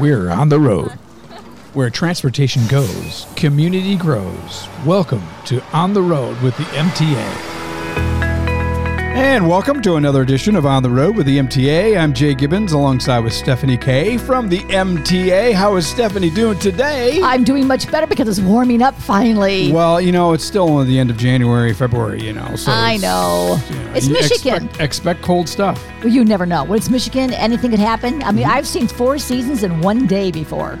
We're on the road. Where transportation goes, community grows. Welcome to On the Road with the MTA. And welcome to another edition of On the Road with the MTA. I'm Jay Gibbons alongside with Stephanie K from the MTA. How is Stephanie doing today? I'm doing much better because it's warming up finally. Well, you know, it's still only the end of January, February, you know. So I know. you know, It's Michigan. Expect, expect cold stuff. Well, you never know. When it's Michigan, anything could happen. I mean, Mm-hmm. I've seen four seasons in one day before.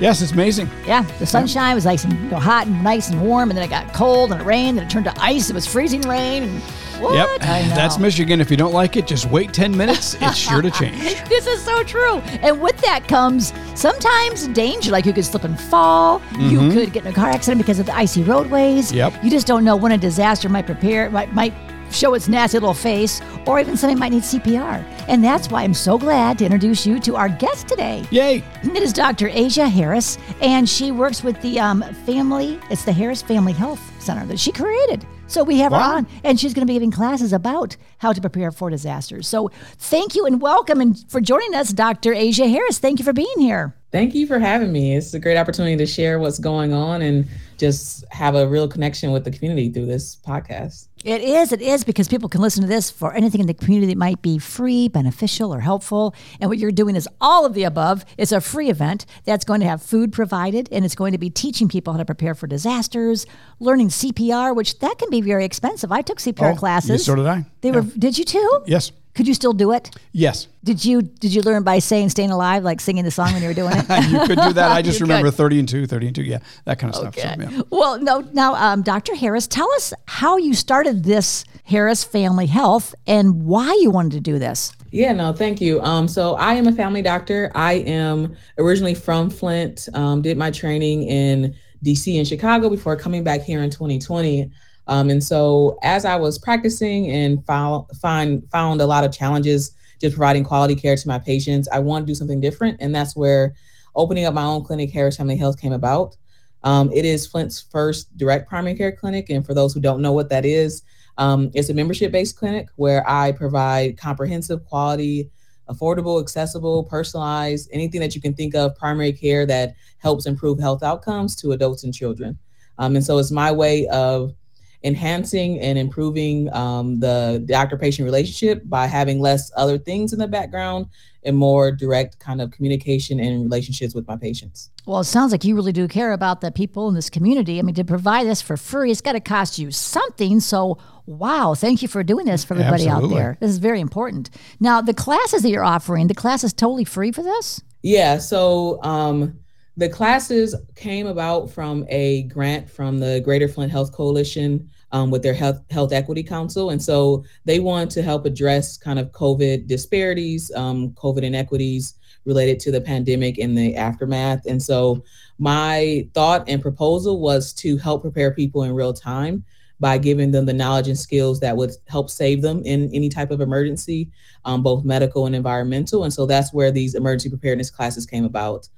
Yes, it's amazing. Yeah, the sunshine was nice and you know, hot and nice and warm, and then it got cold and it rained, and it turned to ice. It was freezing rain. And what? Yep. That's Michigan. If you don't like it, just wait 10 minutes. It's sure to change. This is so true. And with that comes sometimes danger. Like you could slip and fall. You could get in a car accident because of the icy roadways. Mm-hmm. Yep. You just don't know when a disaster might prepare, might, might show its nasty little face, or even somebody might need CPR. And that's why I'm so glad to introduce you to our guest today. Yay. It is Dr. Aisha Harris, and she works with the um, family, it's the Harris Family Health Center that she created. So we have her on, and she's going to be giving classes about how to prepare for disasters. So thank you and welcome and for joining us, Dr. Aisha Harris. Thank you for being here. Thank you for having me. It's a great opportunity to share what's going on and just have a real connection with the community through this podcast. It is, it is, because people can listen to this for anything in the community that might be free, beneficial, or helpful. And what you're doing is all of the above. It's a free event that's going to have food provided, and it's going to be teaching people how to prepare for disasters, learning CPR, which that can be very expensive. I took CPR Oh, classes. So did I. They were. Did you too? Yes. Could you still do it? Yes. Did you Did you learn by saying "staying alive," like singing the song when you were doing it? You could do that. I just You remember could. 30 and 2, 30 and 2. Yeah, that kind of stuff. So, Okay. yeah. Well, no. Now, um, Dr. Harris, tell us how you started this Harris Family Health and why you wanted to do this. Yeah, no, thank you. Um, so I am a family doctor. I am originally from Flint. Um, did my training in DC and Chicago before coming back here in 2020. Um, and so as I was practicing and found find found a lot of challenges just providing quality care to my patients, I wanted to do something different, and that's where opening up my own clinic, Harris Family Health, came about. Um, it is Flint's first direct primary care clinic, and for those who don't know what that is, um, it's a membership-based clinic where I provide comprehensive, quality, affordable, accessible, personalized, anything that you can think of primary care that helps improve health outcomes to adults and children. Um, and so it's my way of enhancing and improving um, the doctor-patient relationship by having less other things in the background and more direct kind of communication and relationships with my patients. Well, it sounds like you really do care about the people in this community. I mean, to provide this for free, it's got to cost you something. So, wow, thank you for doing this for everybody Absolutely. out there. This is very important. Now, the classes that you're offering, the class is totally free for this? Yeah, so um, the classes came about from a grant from the Greater Flint Health Coalition um, with their Health Health Equity Council, and so they want to help address kind of COVID disparities, um, COVID inequities related to the pandemic and the aftermath. And so my thought and proposal was to help prepare people in real time by giving them the knowledge and skills that would help save them in any type of emergency, um, both medical and environmental. And so that's where these emergency preparedness classes came about.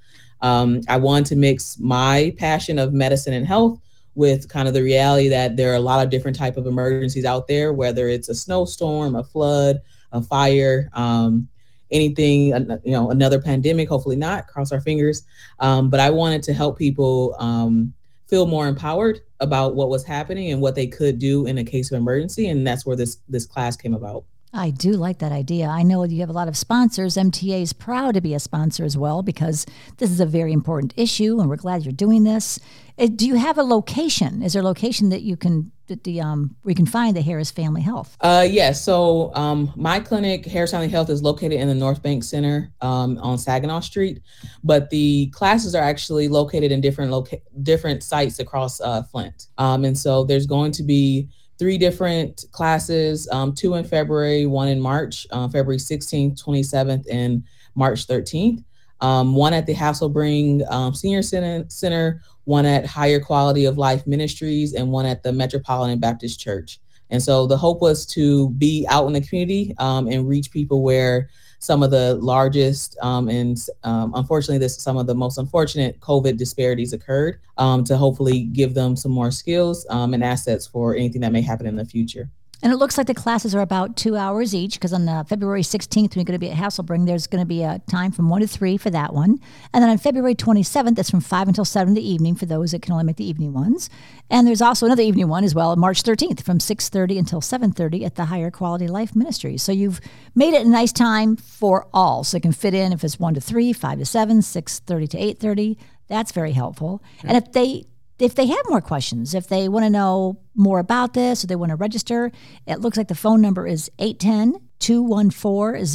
Um, I wanted to mix my passion of medicine and health with kind of the reality that there are a lot of different type of emergencies out there, whether it's a snowstorm, a flood, a fire, um, anything, you know, another pandemic, hopefully not, cross our fingers. Um, but I wanted to help people um, feel more empowered about what was happening and what they could do in a case of emergency. And that's where this this class came about. I do like that idea. I know you have a lot of sponsors. MTA is proud to be a sponsor as well because this is a very important issue, and we're glad you're doing this. Uh, Do you have a location? Is there a location that you can that the um you can find the Harris Family Health? Uh, yes. So um, my clinic, Harris Family Health, is located in the North Bank Center um, on Saginaw Street, but the classes are actually located in different loca- different sites across uh, Flint. Um, and so there's going to be three different classes, um, two in February, one in March, uh, February 16th, 27th, and March 13th. Um, one at the Hasselbring um, Senior Center, Center, one at Higher Quality of Life Ministries, and one at the Metropolitan Baptist Church. And so the hope was to be out in the community um, and reach people where some of the largest um, and um, unfortunately this some of the most unfortunate COVID disparities occurred um, to hopefully give them some more skills um, and assets for anything that may happen in the future. And it looks like the classes are about two hours each because on uh, February 16th, we're going to be at Hasselbring. There's going to be a time from 1 to 3 for that one. And then on February 27th, that's from 5 until 7 in the evening for those that can only make the evening ones. And there's also another evening one as well, March 13th from 6.30 until 7.30 at the Higher Quality Life Ministry. So you've made it a nice time for all. So it can fit in if it's 1 to 3, 5 to 7, 6.30 to 8.30. That's very helpful. And if they if they have more questions, if they want to know more about this or they want to register, it looks like the phone number is 810 214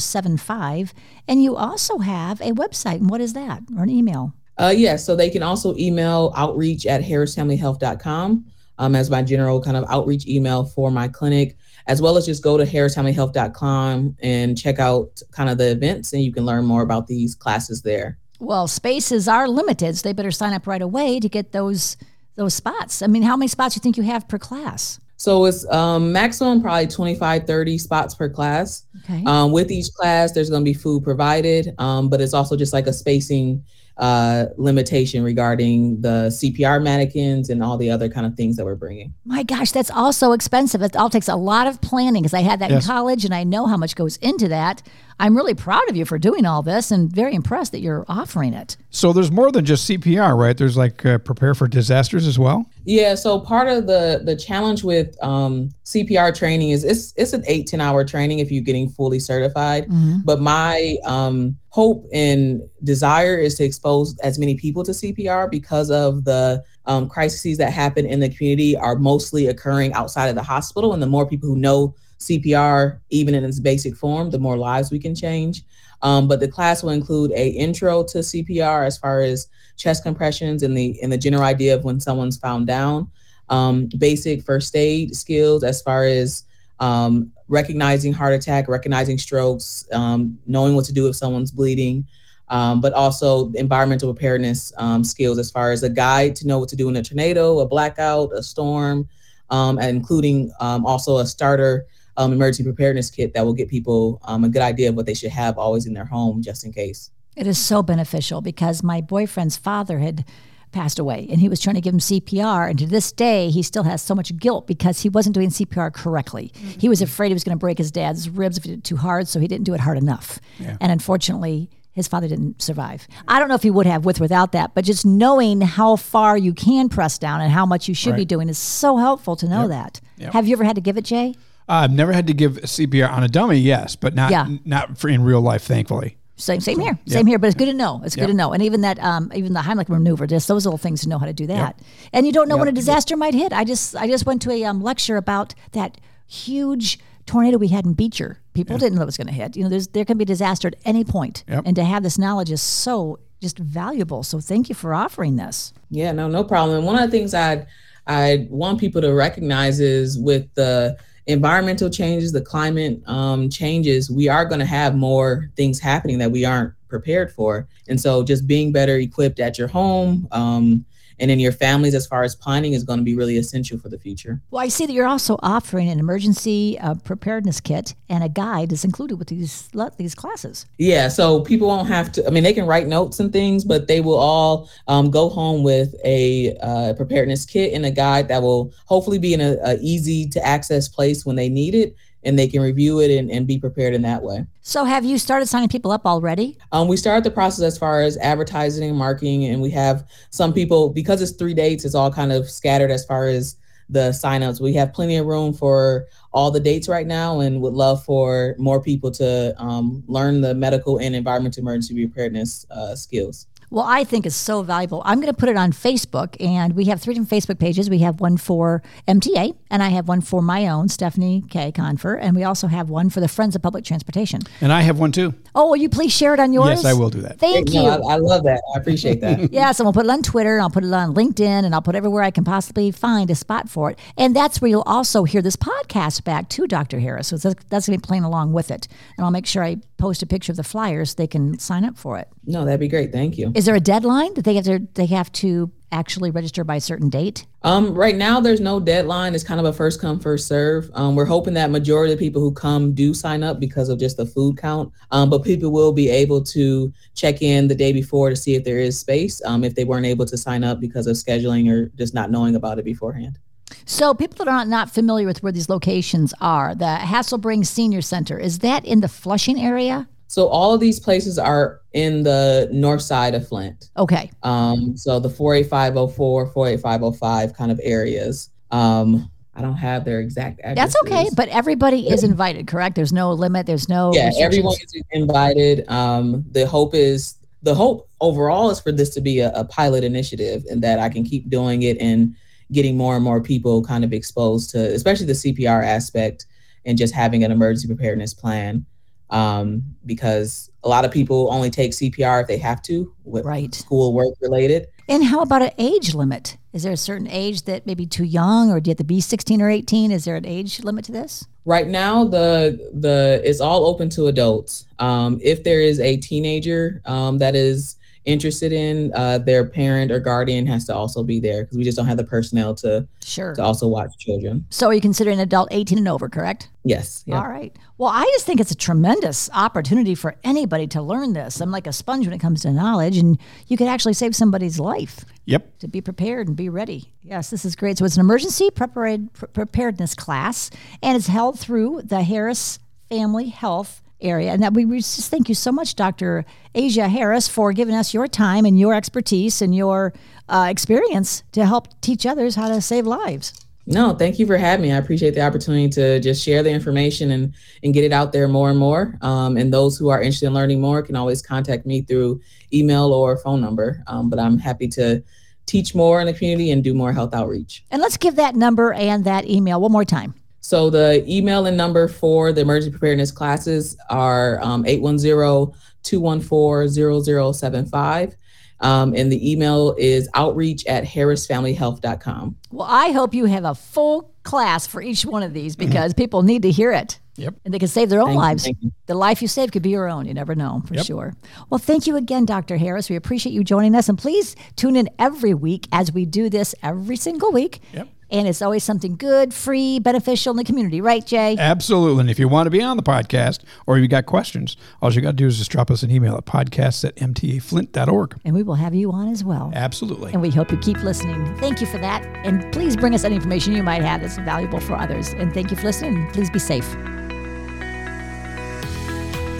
0075. And you also have a website. And what is that? Or an email? Uh, yes. Yeah, so they can also email outreach at harrisfamilyhealth.com um, as my general kind of outreach email for my clinic, as well as just go to harrisfamilyhealth.com and check out kind of the events and you can learn more about these classes there. Well, spaces are limited, so they better sign up right away to get those those spots. I mean, how many spots do you think you have per class? So it's um, maximum probably 25, 30 spots per class. Okay. Um, with each class, there's going to be food provided, um, but it's also just like a spacing uh, limitation regarding the CPR mannequins and all the other kind of things that we're bringing. My gosh, that's also expensive. It all takes a lot of planning because I had that yes. in college and I know how much goes into that. I'm really proud of you for doing all this and very impressed that you're offering it. So there's more than just CPR, right? There's like uh, prepare for disasters as well. Yeah. So part of the the challenge with um, CPR training is it's it's an eight ten hour training if you're getting fully certified. Mm-hmm. But my um, hope and desire is to expose as many people to CPR because of the um, crises that happen in the community are mostly occurring outside of the hospital, and the more people who know CPR, even in its basic form, the more lives we can change. Um, but the class will include a intro to CPR as far as chest compressions and the and the general idea of when someone's found down, um, basic first aid skills as far as um, recognizing heart attack, recognizing strokes, um, knowing what to do if someone's bleeding, um, but also environmental preparedness um, skills as far as a guide to know what to do in a tornado, a blackout, a storm, and including also a starter um, emergency preparedness kit that will get people um, a good idea of what they should have always in their home just in case. It is so beneficial because my boyfriend's father had passed away and he was trying to give him CPR. And to this day, he still has so much guilt because he wasn't doing CPR correctly. Mm-hmm. He was afraid he was going to break his dad's ribs if he did it too hard, so he didn't do it hard enough. Yeah. And unfortunately, his father didn't survive. I don't know if he would have with or without that, but just knowing how far you can press down and how much you should right. be doing is so helpful to know yep. that. Yep. Have you ever had to give it, Jay? I've never had to give CPR on a dummy, yes, but not yeah. not for in real life, thankfully. Same, same so, here, same here. But it's good to know. It's yep. good to know. And even that, um, even the Heimlich maneuver, just those little things to know how to do that. Yep. And you don't know yep. when a disaster might hit. I just, I just went to a um, lecture about that huge tornado we had in Beecher. People didn't know it was going to hit. You know, there's there can be disaster at any point, and to have this knowledge is so just valuable. So thank you for offering this. Yeah, no, no problem. And one of the things I I want people to recognize is with the environmental changes, the climate um, changes, we are going to have more things happening that we aren't prepared for. And so just being better equipped at your home, um, and in your families as far as planning is going to be really essential for the future. Well, I see that you're also offering an emergency uh, preparedness kit and a guide is included with these these classes. Yeah, so people won't have to. I mean, they can write notes and things, but they will all um, go home with a uh, preparedness kit and a guide that will hopefully be in a, a easy to access place when they need it and they can review it and, and be prepared in that way. So, have you started signing people up already? Um, we started the process as far as advertising and marketing, and we have some people because it's three dates. It's all kind of scattered as far as the signups. We have plenty of room for all the dates right now, and would love for more people to um, learn the medical and environmental emergency preparedness uh, skills well, I think is so valuable. I'm going to put it on Facebook, and we have three different Facebook pages. We have one for MTA, and I have one for my own, Stephanie K. Confer, and we also have one for the Friends of Public Transportation. And I have one too. Oh, will you please share it on yours? Yes, I will do that. Thank you. I, I, love that. I appreciate that. yes, and we'll put it on Twitter, and I'll put it on LinkedIn, and I'll put everywhere I can possibly find a spot for it. And that's where you'll also hear this podcast back to Dr. Harris. So that's, that's going to be playing along with it. And I'll make sure I post a picture of the flyers. They can sign up for it. No, that'd be great. Thank you. Is there a deadline that they have to they have to actually register by a certain date? Um, right now, there's no deadline. It's kind of a first come first serve. Um, we're hoping that majority of people who come do sign up because of just the food count. Um, but people will be able to check in the day before to see if there is space um, if they weren't able to sign up because of scheduling or just not knowing about it beforehand. So, people that are not familiar with where these locations are, the Hasselbring Senior Center, is that in the Flushing area? So, all of these places are in the north side of Flint. Okay. Um, so, the 48504, 48505 kind of areas. Um, I don't have their exact address. That's okay, but everybody is invited, correct? There's no limit. There's no yeah. Everyone is invited. Um, the hope is the hope overall is for this to be a, a pilot initiative, and that I can keep doing it and getting more and more people kind of exposed to, especially the CPR aspect, and just having an emergency preparedness plan. Um, because a lot of people only take CPR if they have to, with right. school work related. And how about an age limit? Is there a certain age that maybe too young, or do you have to be 16 or 18? Is there an age limit to this? Right now, the the it's all open to adults. Um, if there is a teenager um, that is interested in, uh, their parent or guardian has to also be there because we just don't have the personnel to sure to also watch children. So are you considering adult 18 and over, correct? Yes. All right. Well, I just think it's a tremendous opportunity for anybody to learn this. I'm like a sponge when it comes to knowledge, and you could actually save somebody's life. Yep. To be prepared and be ready. Yes, this is great. So it's an emergency prepared, preparedness class, and it's held through the Harris Family Health area. And that we just thank you so much, Dr. Aisha Harris, for giving us your time and your expertise and your uh, experience to help teach others how to save lives. No, thank you for having me. I appreciate the opportunity to just share the information and and get it out there more and more. Um, and those who are interested in learning more can always contact me through email or phone number. Um, but I'm happy to teach more in the community and do more health outreach. And let's give that number and that email one more time. So the email and number for the emergency preparedness classes are um, 810-214-0075. Um, and the email is outreach at harrisfamilyhealth.com. Well, I hope you have a full class for each one of these because people need to hear it. Yep. And they can save their own Thank lives. You, the life you save could be your own. You never know for yep. sure. Well, thank you again, Dr. Harris. We appreciate you joining us. And please tune in every week as we do this every single week. Yep. And it's always something good, free, beneficial in the community, right, Jay? Absolutely. And if you want to be on the podcast or you got questions, all you got to do is just drop us an email at podcasts at mtaflint.org. And we will have you on as well. Absolutely. And we hope you keep listening. Thank you for that. And please bring us any information you might have that's valuable for others. And thank you for listening. Please be safe.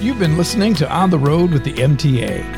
You've been listening to On the Road with the MTA.